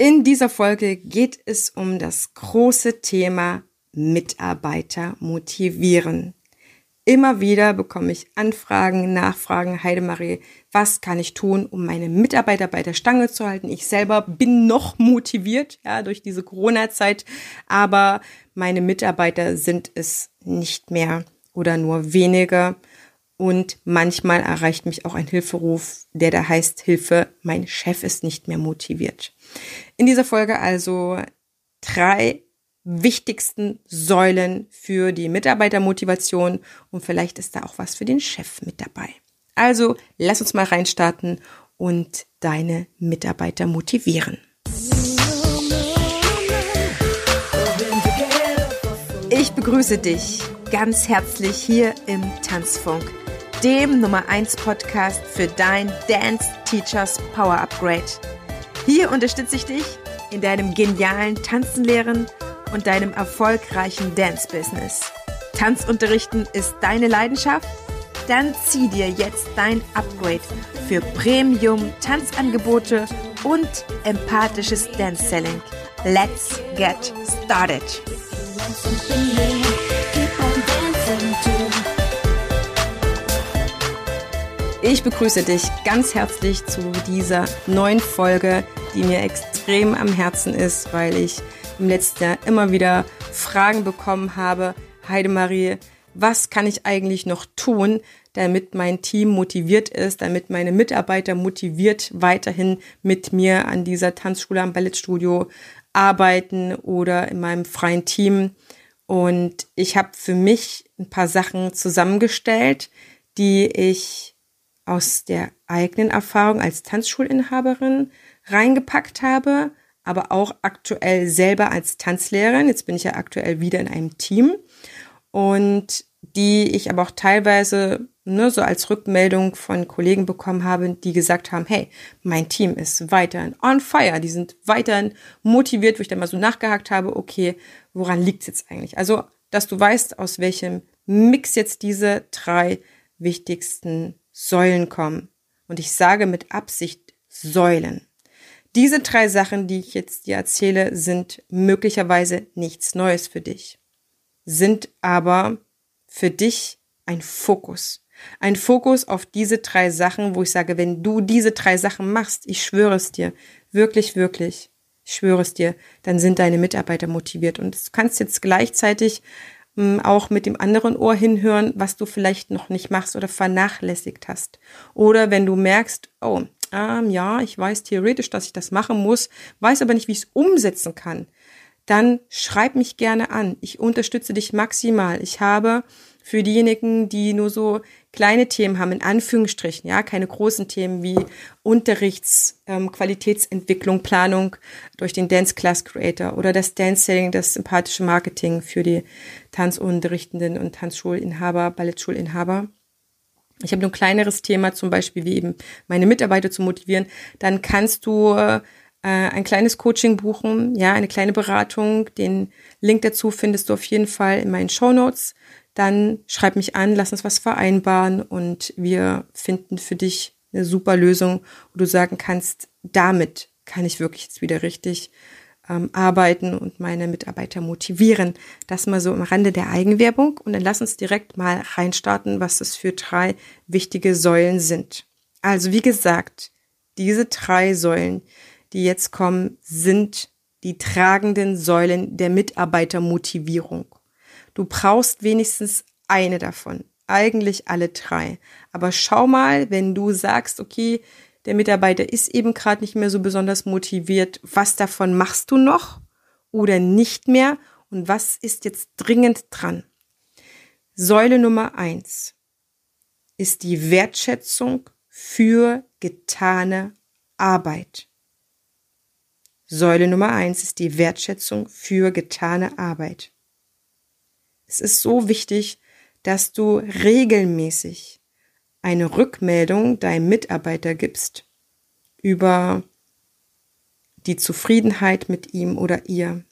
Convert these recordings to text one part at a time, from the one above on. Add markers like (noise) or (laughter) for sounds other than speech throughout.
In dieser Folge geht es um das große Thema Mitarbeiter motivieren. Immer wieder bekomme ich Anfragen, Nachfragen, Heidemarie, was kann ich tun, um meine Mitarbeiter bei der Stange zu halten? Ich selber bin noch motiviert, ja, durch diese Corona-Zeit, aber meine Mitarbeiter sind es nicht mehr oder nur weniger. Und manchmal erreicht mich auch ein Hilferuf, der da heißt Hilfe, mein Chef ist nicht mehr motiviert. In dieser Folge also drei wichtigsten Säulen für die Mitarbeitermotivation und vielleicht ist da auch was für den Chef mit dabei. Also lass uns mal reinstarten und deine Mitarbeiter motivieren. Ich begrüße dich ganz herzlich hier im Tanzfunk, dem Nummer 1 Podcast für dein Dance Teachers Power Upgrade. Hier unterstütze ich dich in deinem genialen Tanzenlehren und deinem erfolgreichen Dance-Business. Tanzunterrichten ist deine Leidenschaft? Dann zieh dir jetzt dein Upgrade für Premium-Tanzangebote und empathisches Dance-Selling. Let's get started! Ich begrüße dich ganz herzlich zu dieser neuen Folge, die mir extrem am Herzen ist, weil ich im letzten Jahr immer wieder Fragen bekommen habe. Heidemarie, was kann ich eigentlich noch tun, damit mein Team motiviert ist, damit meine Mitarbeiter motiviert weiterhin mit mir an dieser Tanzschule am Ballettstudio arbeiten oder in meinem freien Team. Und ich habe für mich ein paar Sachen zusammengestellt, die ich aus der eigenen Erfahrung als Tanzschulinhaberin reingepackt habe, aber auch aktuell selber als Tanzlehrerin. Jetzt bin ich ja aktuell wieder in einem Team und die ich aber auch teilweise ne, so als Rückmeldung von Kollegen bekommen habe, die gesagt haben, hey, mein Team ist weiterhin on fire, die sind weiterhin motiviert, wo ich dann mal so nachgehakt habe, okay, woran liegt es jetzt eigentlich? Also, dass du weißt, aus welchem Mix jetzt diese drei wichtigsten Säulen kommen. Und ich sage mit Absicht Säulen. Diese drei Sachen, die ich jetzt dir erzähle, sind möglicherweise nichts Neues für dich, sind aber für dich ein Fokus. Ein Fokus auf diese drei Sachen, wo ich sage, wenn du diese drei Sachen machst, ich schwöre es dir, wirklich, wirklich, ich schwöre es dir, dann sind deine Mitarbeiter motiviert. Und du kannst jetzt gleichzeitig auch mit dem anderen Ohr hinhören, was du vielleicht noch nicht machst oder vernachlässigt hast. Oder wenn du merkst, oh, ähm, ja, ich weiß theoretisch, dass ich das machen muss, weiß aber nicht, wie ich es umsetzen kann, dann schreib mich gerne an. Ich unterstütze dich maximal. Ich habe für diejenigen, die nur so kleine Themen haben, in Anführungsstrichen, ja, keine großen Themen wie Unterrichts, ähm, Planung durch den Dance Class Creator oder das Dance Selling, das sympathische Marketing für die Tanzunterrichtenden und Tanzschulinhaber, Ballettschulinhaber ich habe nur ein kleineres Thema, zum Beispiel wie eben meine Mitarbeiter zu motivieren, dann kannst du äh, ein kleines Coaching buchen, ja, eine kleine Beratung. Den Link dazu findest du auf jeden Fall in meinen Show Notes. Dann schreib mich an, lass uns was vereinbaren und wir finden für dich eine super Lösung, wo du sagen kannst, damit kann ich wirklich jetzt wieder richtig ähm, arbeiten und meine Mitarbeiter motivieren. Das mal so am Rande der Eigenwerbung. Und dann lass uns direkt mal reinstarten, was das für drei wichtige Säulen sind. Also wie gesagt, diese drei Säulen, die jetzt kommen, sind die tragenden Säulen der Mitarbeitermotivierung. Du brauchst wenigstens eine davon. Eigentlich alle drei. Aber schau mal, wenn du sagst, okay, der Mitarbeiter ist eben gerade nicht mehr so besonders motiviert. Was davon machst du noch oder nicht mehr? Und was ist jetzt dringend dran? Säule Nummer eins ist die Wertschätzung für getane Arbeit. Säule Nummer eins ist die Wertschätzung für getane Arbeit. Es ist so wichtig, dass du regelmäßig eine Rückmeldung deinem Mitarbeiter gibst über die Zufriedenheit mit ihm oder ihr,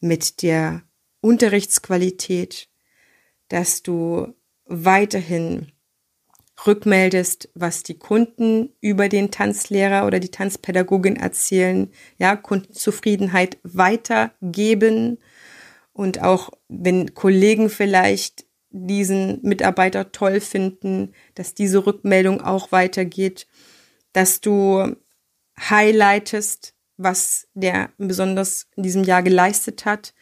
mit der Unterrichtsqualität, dass du weiterhin rückmeldest, was die Kunden über den Tanzlehrer oder die Tanzpädagogin erzählen, ja, Kundenzufriedenheit weitergeben und auch wenn Kollegen vielleicht diesen Mitarbeiter toll finden, dass diese Rückmeldung auch weitergeht, dass du highlightest, was der besonders in diesem Jahr geleistet hat,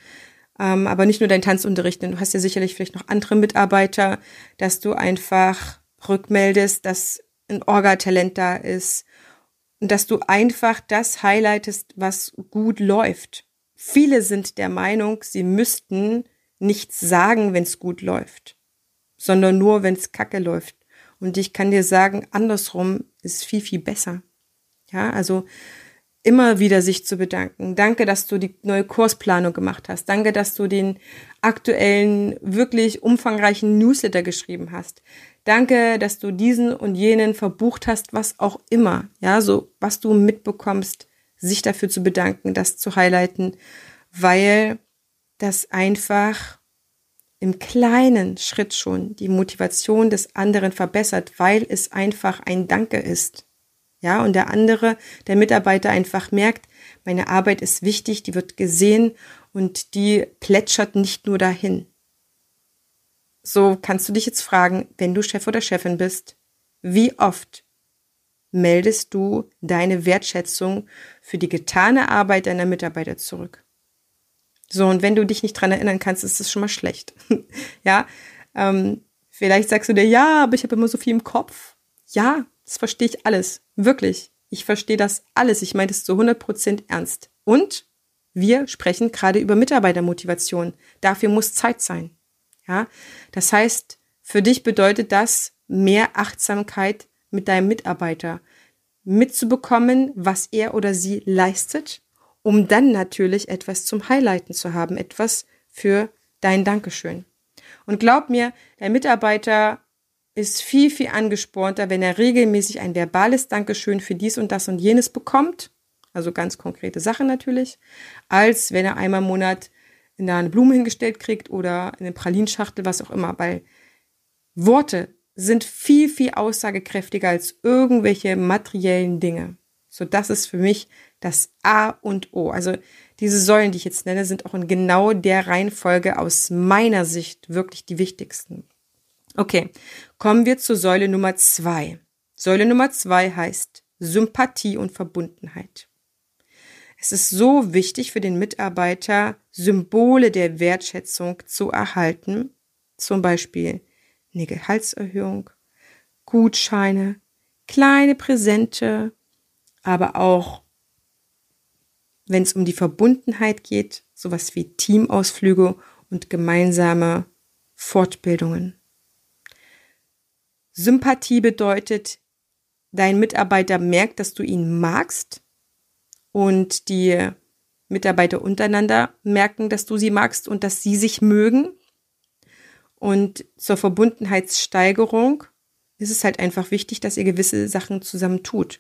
ähm, aber nicht nur dein Tanzunterricht, denn du hast ja sicherlich vielleicht noch andere Mitarbeiter, dass du einfach rückmeldest, dass ein Orga-Talent da ist und dass du einfach das highlightest, was gut läuft. Viele sind der Meinung, sie müssten nichts sagen, wenn es gut läuft, sondern nur, wenn es kacke läuft. Und ich kann dir sagen, andersrum ist viel, viel besser. Ja, also immer wieder sich zu bedanken. Danke, dass du die neue Kursplanung gemacht hast. Danke, dass du den aktuellen, wirklich umfangreichen Newsletter geschrieben hast. Danke, dass du diesen und jenen verbucht hast, was auch immer. Ja, so was du mitbekommst, sich dafür zu bedanken, das zu highlighten, weil das einfach im kleinen Schritt schon die Motivation des anderen verbessert, weil es einfach ein Danke ist. Ja, und der andere, der Mitarbeiter einfach merkt, meine Arbeit ist wichtig, die wird gesehen und die plätschert nicht nur dahin. So kannst du dich jetzt fragen, wenn du Chef oder Chefin bist, wie oft meldest du deine Wertschätzung für die getane Arbeit deiner Mitarbeiter zurück? So, und wenn du dich nicht dran erinnern kannst, ist das schon mal schlecht. (laughs) ja, ähm, vielleicht sagst du dir, ja, aber ich habe immer so viel im Kopf. Ja, das verstehe ich alles. Wirklich. Ich verstehe das alles. Ich meine das zu 100 Prozent ernst. Und wir sprechen gerade über Mitarbeitermotivation. Dafür muss Zeit sein. Ja, das heißt, für dich bedeutet das mehr Achtsamkeit mit deinem Mitarbeiter mitzubekommen, was er oder sie leistet, um dann natürlich etwas zum Highlighten zu haben, etwas für dein Dankeschön. Und glaub mir, der Mitarbeiter ist viel, viel angespornter, wenn er regelmäßig ein verbales Dankeschön für dies und das und jenes bekommt, also ganz konkrete Sachen natürlich, als wenn er einmal im Monat in eine Blume hingestellt kriegt oder eine Pralinschachtel, was auch immer, weil Worte sind viel, viel aussagekräftiger als irgendwelche materiellen Dinge. So, das ist für mich das A und O. Also diese Säulen, die ich jetzt nenne, sind auch in genau der Reihenfolge aus meiner Sicht wirklich die wichtigsten. Okay, kommen wir zur Säule Nummer zwei. Säule Nummer zwei heißt Sympathie und Verbundenheit. Es ist so wichtig für den Mitarbeiter, Symbole der Wertschätzung zu erhalten, zum Beispiel eine Gehaltserhöhung, Gutscheine, kleine Präsente, aber auch, wenn es um die Verbundenheit geht, sowas wie Teamausflüge und gemeinsame Fortbildungen. Sympathie bedeutet, dein Mitarbeiter merkt, dass du ihn magst und die Mitarbeiter untereinander merken, dass du sie magst und dass sie sich mögen. Und zur Verbundenheitssteigerung ist es halt einfach wichtig, dass ihr gewisse Sachen zusammen tut.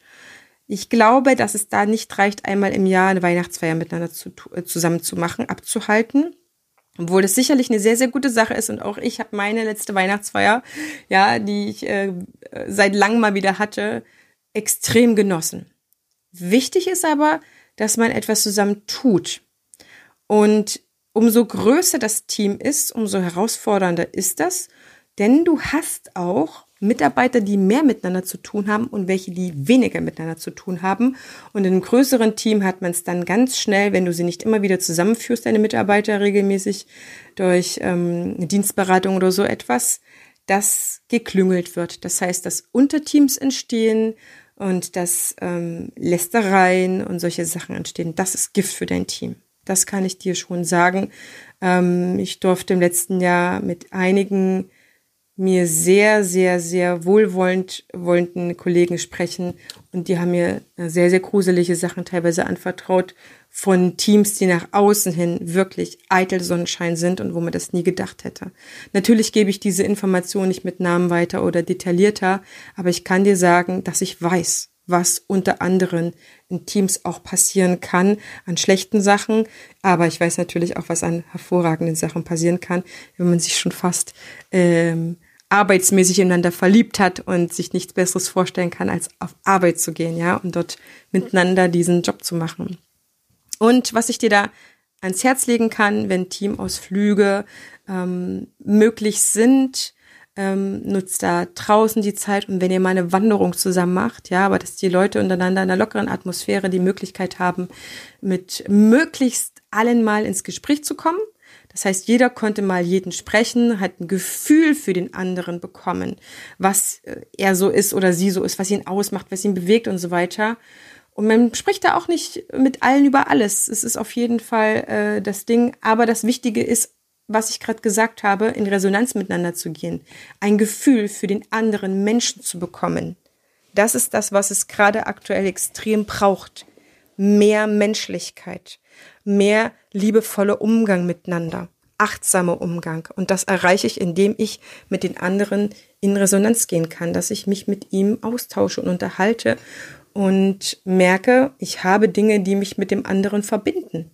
Ich glaube, dass es da nicht reicht, einmal im Jahr eine Weihnachtsfeier miteinander zu, äh, zusammen zu machen, abzuhalten, obwohl das sicherlich eine sehr, sehr gute Sache ist und auch ich habe meine letzte Weihnachtsfeier, ja, die ich äh, seit langem mal wieder hatte, extrem genossen. Wichtig ist aber, dass man etwas zusammen tut. Und umso größer das Team ist, umso herausfordernder ist das, denn du hast auch Mitarbeiter, die mehr miteinander zu tun haben und welche, die weniger miteinander zu tun haben. Und in einem größeren Team hat man es dann ganz schnell, wenn du sie nicht immer wieder zusammenführst, deine Mitarbeiter regelmäßig durch ähm, Dienstberatung oder so etwas, dass geklüngelt wird. Das heißt, dass Unterteams entstehen und dass ähm, Lästereien und solche Sachen entstehen. Das ist Gift für dein Team. Das kann ich dir schon sagen. Ähm, ich durfte im letzten Jahr mit einigen mir sehr, sehr, sehr wohlwollend wollenden Kollegen sprechen und die haben mir sehr, sehr gruselige Sachen teilweise anvertraut von Teams, die nach außen hin wirklich eitel Sonnenschein sind und wo man das nie gedacht hätte. Natürlich gebe ich diese Information nicht mit Namen weiter oder detaillierter, aber ich kann dir sagen, dass ich weiß, was unter anderem in Teams auch passieren kann an schlechten Sachen, aber ich weiß natürlich auch, was an hervorragenden Sachen passieren kann, wenn man sich schon fast ähm, arbeitsmäßig ineinander verliebt hat und sich nichts Besseres vorstellen kann, als auf Arbeit zu gehen, ja, und dort miteinander diesen Job zu machen. Und was ich dir da ans Herz legen kann, wenn Teamausflüge ähm, möglich sind, ähm, nutzt da draußen die Zeit und wenn ihr mal eine Wanderung zusammen macht, ja, aber dass die Leute untereinander in einer lockeren Atmosphäre die Möglichkeit haben, mit möglichst allen mal ins Gespräch zu kommen. Das heißt, jeder konnte mal jeden sprechen, hat ein Gefühl für den anderen bekommen, was äh, er so ist oder sie so ist, was ihn ausmacht, was ihn bewegt und so weiter. Und man spricht da auch nicht mit allen über alles. Es ist auf jeden Fall äh, das Ding. Aber das Wichtige ist was ich gerade gesagt habe, in Resonanz miteinander zu gehen, ein Gefühl für den anderen Menschen zu bekommen. Das ist das, was es gerade aktuell extrem braucht. Mehr Menschlichkeit, mehr liebevoller Umgang miteinander, achtsamer Umgang. Und das erreiche ich, indem ich mit den anderen in Resonanz gehen kann, dass ich mich mit ihm austausche und unterhalte und merke, ich habe Dinge, die mich mit dem anderen verbinden.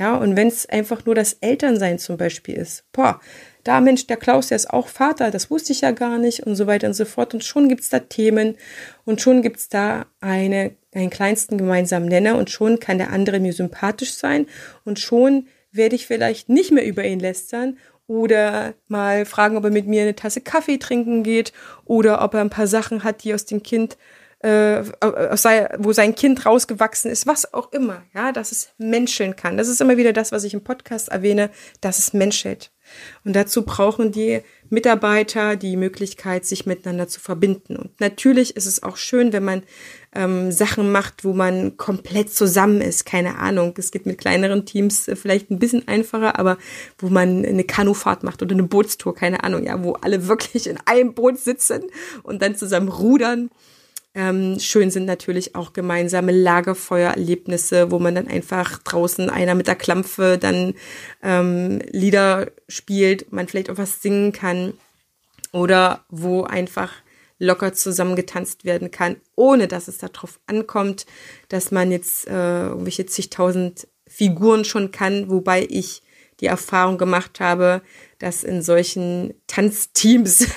Ja, und wenn es einfach nur das Elternsein zum Beispiel ist, boah, da Mensch, der Klaus, der ist auch Vater, das wusste ich ja gar nicht und so weiter und so fort. Und schon gibt's da Themen und schon gibt's da eine, einen kleinsten gemeinsamen Nenner und schon kann der andere mir sympathisch sein und schon werde ich vielleicht nicht mehr über ihn lästern oder mal fragen, ob er mit mir eine Tasse Kaffee trinken geht oder ob er ein paar Sachen hat, die aus dem Kind äh, wo sein Kind rausgewachsen ist, was auch immer, ja, dass es menscheln kann. Das ist immer wieder das, was ich im Podcast erwähne, dass es menschelt. Und dazu brauchen die Mitarbeiter die Möglichkeit, sich miteinander zu verbinden. Und natürlich ist es auch schön, wenn man ähm, Sachen macht, wo man komplett zusammen ist. Keine Ahnung. Es geht mit kleineren Teams äh, vielleicht ein bisschen einfacher, aber wo man eine Kanufahrt macht oder eine Bootstour, keine Ahnung, ja, wo alle (laughs) wirklich in einem Boot sitzen und dann zusammen rudern ähm, schön sind natürlich auch gemeinsame Lagerfeuererlebnisse, wo man dann einfach draußen einer mit der Klampfe dann ähm, Lieder spielt, man vielleicht auch was singen kann oder wo einfach locker zusammengetanzt werden kann, ohne dass es darauf ankommt, dass man jetzt äh, irgendwelche zigtausend Figuren schon kann, wobei ich die Erfahrung gemacht habe, dass in solchen Tanzteams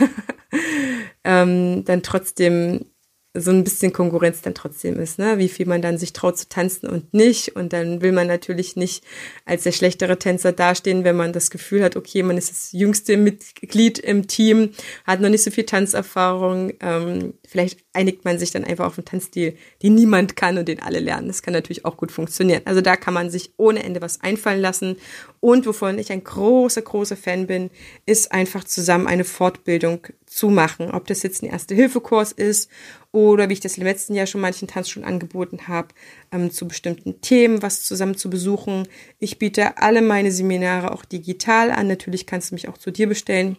(laughs) ähm, dann trotzdem so ein bisschen Konkurrenz dann trotzdem ist, ne? Wie viel man dann sich traut zu tanzen und nicht. Und dann will man natürlich nicht als der schlechtere Tänzer dastehen, wenn man das Gefühl hat, okay, man ist das jüngste Mitglied im Team, hat noch nicht so viel Tanzerfahrung. Ähm, vielleicht einigt man sich dann einfach auf einen Tanzstil, den niemand kann und den alle lernen. Das kann natürlich auch gut funktionieren. Also da kann man sich ohne Ende was einfallen lassen. Und wovon ich ein großer, großer Fan bin, ist einfach zusammen eine Fortbildung zu machen. Ob das jetzt ein Erste-Hilfe-Kurs ist oder wie ich das im letzten Jahr schon manchen Tanzschulen angeboten habe, ähm, zu bestimmten Themen was zusammen zu besuchen. Ich biete alle meine Seminare auch digital an. Natürlich kannst du mich auch zu dir bestellen.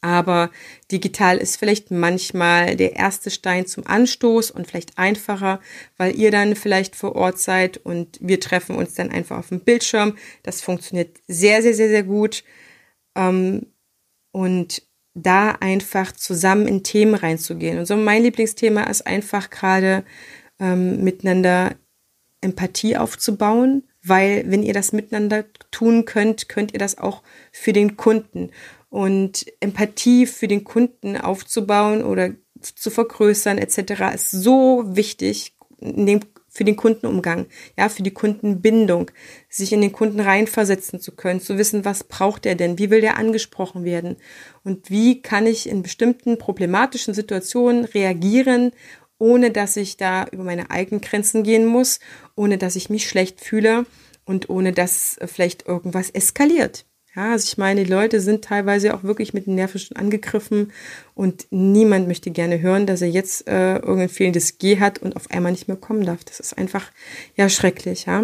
Aber digital ist vielleicht manchmal der erste Stein zum Anstoß und vielleicht einfacher, weil ihr dann vielleicht vor Ort seid und wir treffen uns dann einfach auf dem Bildschirm. Das funktioniert sehr, sehr, sehr, sehr gut. Ähm, und da einfach zusammen in Themen reinzugehen. Und so mein Lieblingsthema ist einfach gerade ähm, miteinander Empathie aufzubauen, weil wenn ihr das miteinander tun könnt, könnt ihr das auch für den Kunden. Und Empathie für den Kunden aufzubauen oder zu vergrößern etc. ist so wichtig dem für den Kundenumgang, ja, für die Kundenbindung, sich in den Kunden reinversetzen zu können, zu wissen, was braucht er denn, wie will der angesprochen werden und wie kann ich in bestimmten problematischen Situationen reagieren, ohne dass ich da über meine eigenen Grenzen gehen muss, ohne dass ich mich schlecht fühle und ohne dass vielleicht irgendwas eskaliert. Ja, also ich meine, die Leute sind teilweise auch wirklich mit den Nerven schon angegriffen und niemand möchte gerne hören, dass er jetzt äh, irgendein fehlendes G hat und auf einmal nicht mehr kommen darf. Das ist einfach ja schrecklich, ja.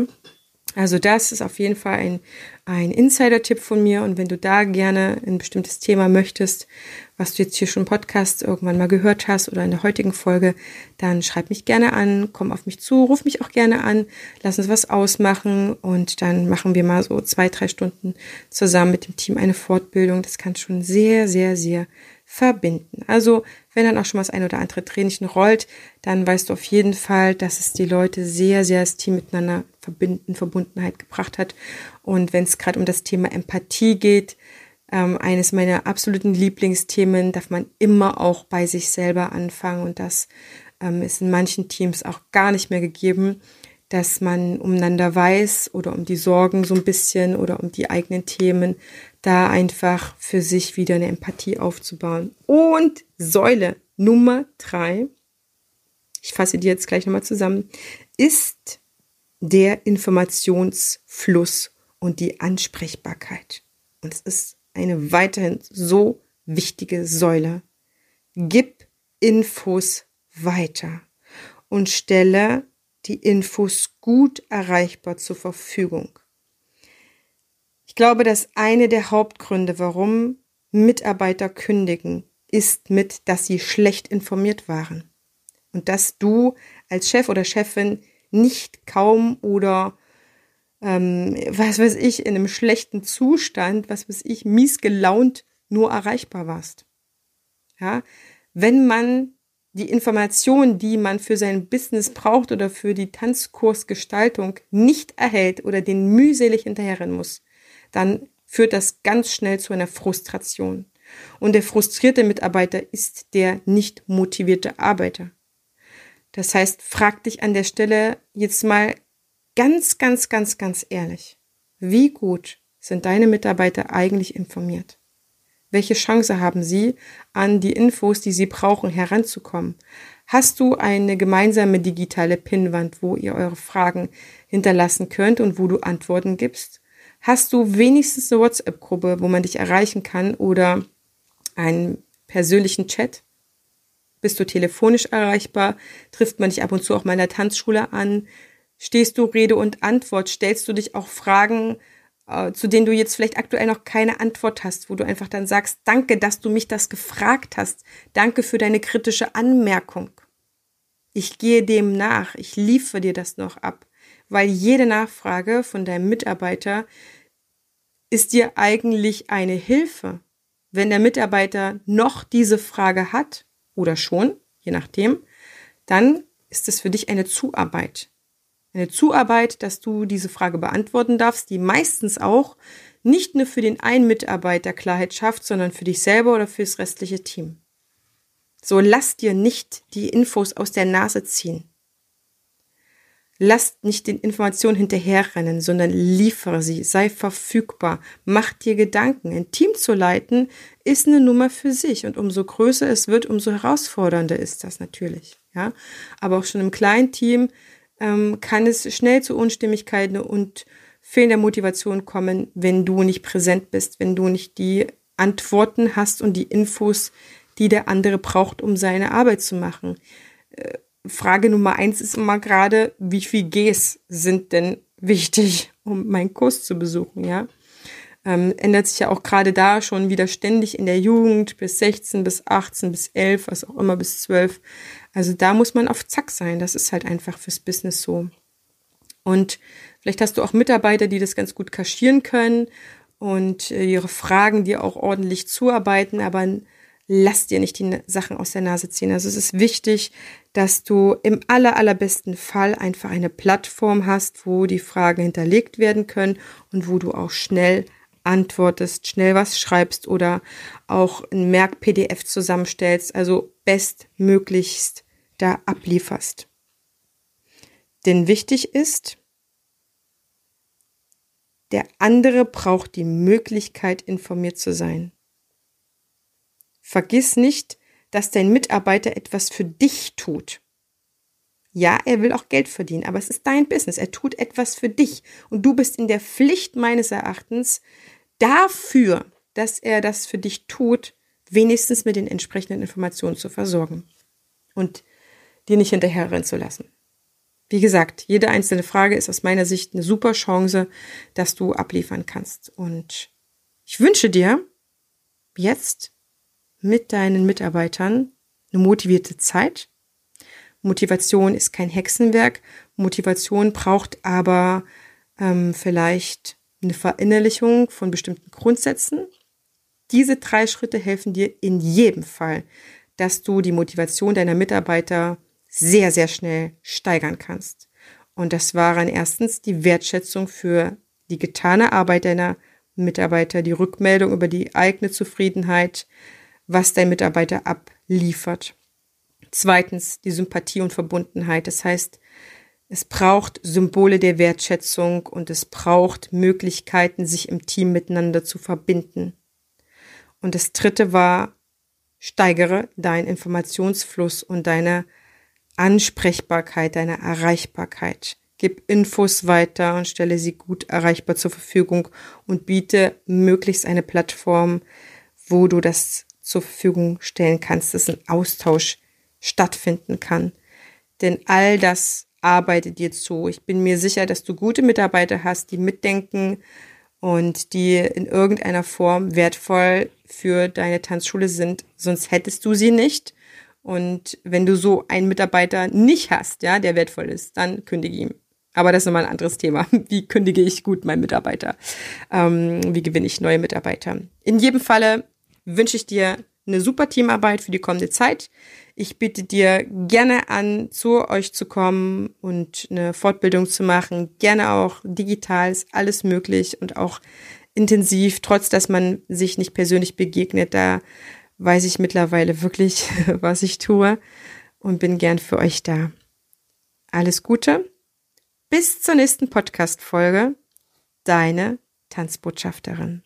Also das ist auf jeden Fall ein, ein Insider-Tipp von mir. Und wenn du da gerne ein bestimmtes Thema möchtest, was du jetzt hier schon Podcast irgendwann mal gehört hast oder in der heutigen Folge, dann schreib mich gerne an, komm auf mich zu, ruf mich auch gerne an, lass uns was ausmachen und dann machen wir mal so zwei, drei Stunden zusammen mit dem Team eine Fortbildung. Das kann schon sehr, sehr, sehr verbinden. Also wenn dann auch schon mal das ein oder andere Tränchen rollt, dann weißt du auf jeden Fall, dass es die Leute sehr, sehr das Team miteinander verbinden, Verbundenheit gebracht hat. Und wenn es gerade um das Thema Empathie geht, ähm, eines meiner absoluten Lieblingsthemen, darf man immer auch bei sich selber anfangen und das ähm, ist in manchen Teams auch gar nicht mehr gegeben, dass man umeinander weiß oder um die Sorgen so ein bisschen oder um die eigenen Themen, da einfach für sich wieder eine Empathie aufzubauen. Und Säule Nummer drei, ich fasse die jetzt gleich nochmal zusammen, ist der Informationsfluss und die Ansprechbarkeit. Und es ist eine weiterhin so wichtige Säule. Gib Infos weiter und stelle die Infos gut erreichbar zur Verfügung. Ich glaube, dass eine der Hauptgründe, warum Mitarbeiter kündigen, ist mit, dass sie schlecht informiert waren. Und dass du als Chef oder Chefin nicht kaum oder ähm, was weiß ich, in einem schlechten Zustand, was weiß ich, mies gelaunt nur erreichbar warst. Ja, wenn man die Informationen, die man für sein Business braucht oder für die Tanzkursgestaltung nicht erhält oder den mühselig hinterherrennen muss, dann führt das ganz schnell zu einer Frustration. Und der frustrierte Mitarbeiter ist der nicht motivierte Arbeiter. Das heißt, frag dich an der Stelle jetzt mal ganz, ganz, ganz, ganz ehrlich. Wie gut sind deine Mitarbeiter eigentlich informiert? Welche Chance haben sie, an die Infos, die sie brauchen, heranzukommen? Hast du eine gemeinsame digitale Pinnwand, wo ihr eure Fragen hinterlassen könnt und wo du Antworten gibst? Hast du wenigstens eine WhatsApp-Gruppe, wo man dich erreichen kann oder einen persönlichen Chat? Bist du telefonisch erreichbar? Trifft man dich ab und zu auch mal in der Tanzschule an? Stehst du Rede und Antwort? Stellst du dich auch Fragen äh, zu denen du jetzt vielleicht aktuell noch keine Antwort hast, wo du einfach dann sagst, danke, dass du mich das gefragt hast, danke für deine kritische Anmerkung. Ich gehe dem nach, ich liefere dir das noch ab, weil jede Nachfrage von deinem Mitarbeiter ist dir eigentlich eine Hilfe. Wenn der Mitarbeiter noch diese Frage hat oder schon, je nachdem, dann ist es für dich eine Zuarbeit eine Zuarbeit, dass du diese Frage beantworten darfst, die meistens auch nicht nur für den einen Mitarbeiter Klarheit schafft, sondern für dich selber oder fürs restliche Team. So lass dir nicht die Infos aus der Nase ziehen. Lass nicht den Informationen hinterherrennen, sondern liefere sie, sei verfügbar, mach dir Gedanken. Ein Team zu leiten ist eine Nummer für sich und umso größer es wird, umso herausfordernder ist das natürlich. Ja, aber auch schon im kleinen Team ähm, kann es schnell zu Unstimmigkeiten und fehlender Motivation kommen, wenn du nicht präsent bist, wenn du nicht die Antworten hast und die Infos, die der andere braucht, um seine Arbeit zu machen. Frage Nummer eins ist immer gerade, wie viel Gs sind denn wichtig, um meinen Kurs zu besuchen, ja? Ähm, ändert sich ja auch gerade da schon wieder ständig in der Jugend bis 16, bis 18, bis 11, was auch immer bis 12. Also da muss man auf Zack sein. Das ist halt einfach fürs Business so. Und vielleicht hast du auch Mitarbeiter, die das ganz gut kaschieren können und äh, ihre Fragen dir auch ordentlich zuarbeiten, aber lass dir nicht die Sachen aus der Nase ziehen. Also es ist wichtig, dass du im aller, allerbesten Fall einfach eine Plattform hast, wo die Fragen hinterlegt werden können und wo du auch schnell antwortest, schnell was schreibst oder auch ein Merk-PDF zusammenstellst, also bestmöglichst da ablieferst. Denn wichtig ist, der andere braucht die Möglichkeit, informiert zu sein. Vergiss nicht, dass dein Mitarbeiter etwas für dich tut. Ja, er will auch Geld verdienen, aber es ist dein Business. Er tut etwas für dich. Und du bist in der Pflicht meines Erachtens dafür, dass er das für dich tut, wenigstens mit den entsprechenden Informationen zu versorgen. Und dir nicht hinterherrennen zu lassen. Wie gesagt, jede einzelne Frage ist aus meiner Sicht eine super Chance, dass du abliefern kannst. Und ich wünsche dir jetzt mit deinen Mitarbeitern eine motivierte Zeit. Motivation ist kein Hexenwerk. Motivation braucht aber ähm, vielleicht eine Verinnerlichung von bestimmten Grundsätzen. Diese drei Schritte helfen dir in jedem Fall, dass du die Motivation deiner Mitarbeiter sehr, sehr schnell steigern kannst. Und das waren erstens die Wertschätzung für die getane Arbeit deiner Mitarbeiter die Rückmeldung über die eigene Zufriedenheit, was dein Mitarbeiter abliefert. Zweitens die Sympathie und Verbundenheit. Das heißt, es braucht Symbole der Wertschätzung und es braucht Möglichkeiten, sich im Team miteinander zu verbinden. Und das dritte war, steigere deinen Informationsfluss und deine Ansprechbarkeit, deine Erreichbarkeit. Gib Infos weiter und stelle sie gut erreichbar zur Verfügung und biete möglichst eine Plattform, wo du das zur Verfügung stellen kannst, dass ein Austausch stattfinden kann. Denn all das arbeitet dir zu. Ich bin mir sicher, dass du gute Mitarbeiter hast, die mitdenken und die in irgendeiner Form wertvoll für deine Tanzschule sind. Sonst hättest du sie nicht. Und wenn du so einen Mitarbeiter nicht hast, ja, der wertvoll ist, dann kündige ihm. Aber das ist nochmal ein anderes Thema. (laughs) Wie kündige ich gut meinen Mitarbeiter? Ähm, wie gewinne ich neue Mitarbeiter? In jedem Falle wünsche ich dir eine super Teamarbeit für die kommende Zeit. Ich biete dir gerne an, zu euch zu kommen und eine Fortbildung zu machen. Gerne auch digital, ist alles möglich und auch intensiv, trotz dass man sich nicht persönlich begegnet. Da weiß ich mittlerweile wirklich, (laughs) was ich tue und bin gern für euch da. Alles Gute. Bis zur nächsten Podcast-Folge. Deine Tanzbotschafterin.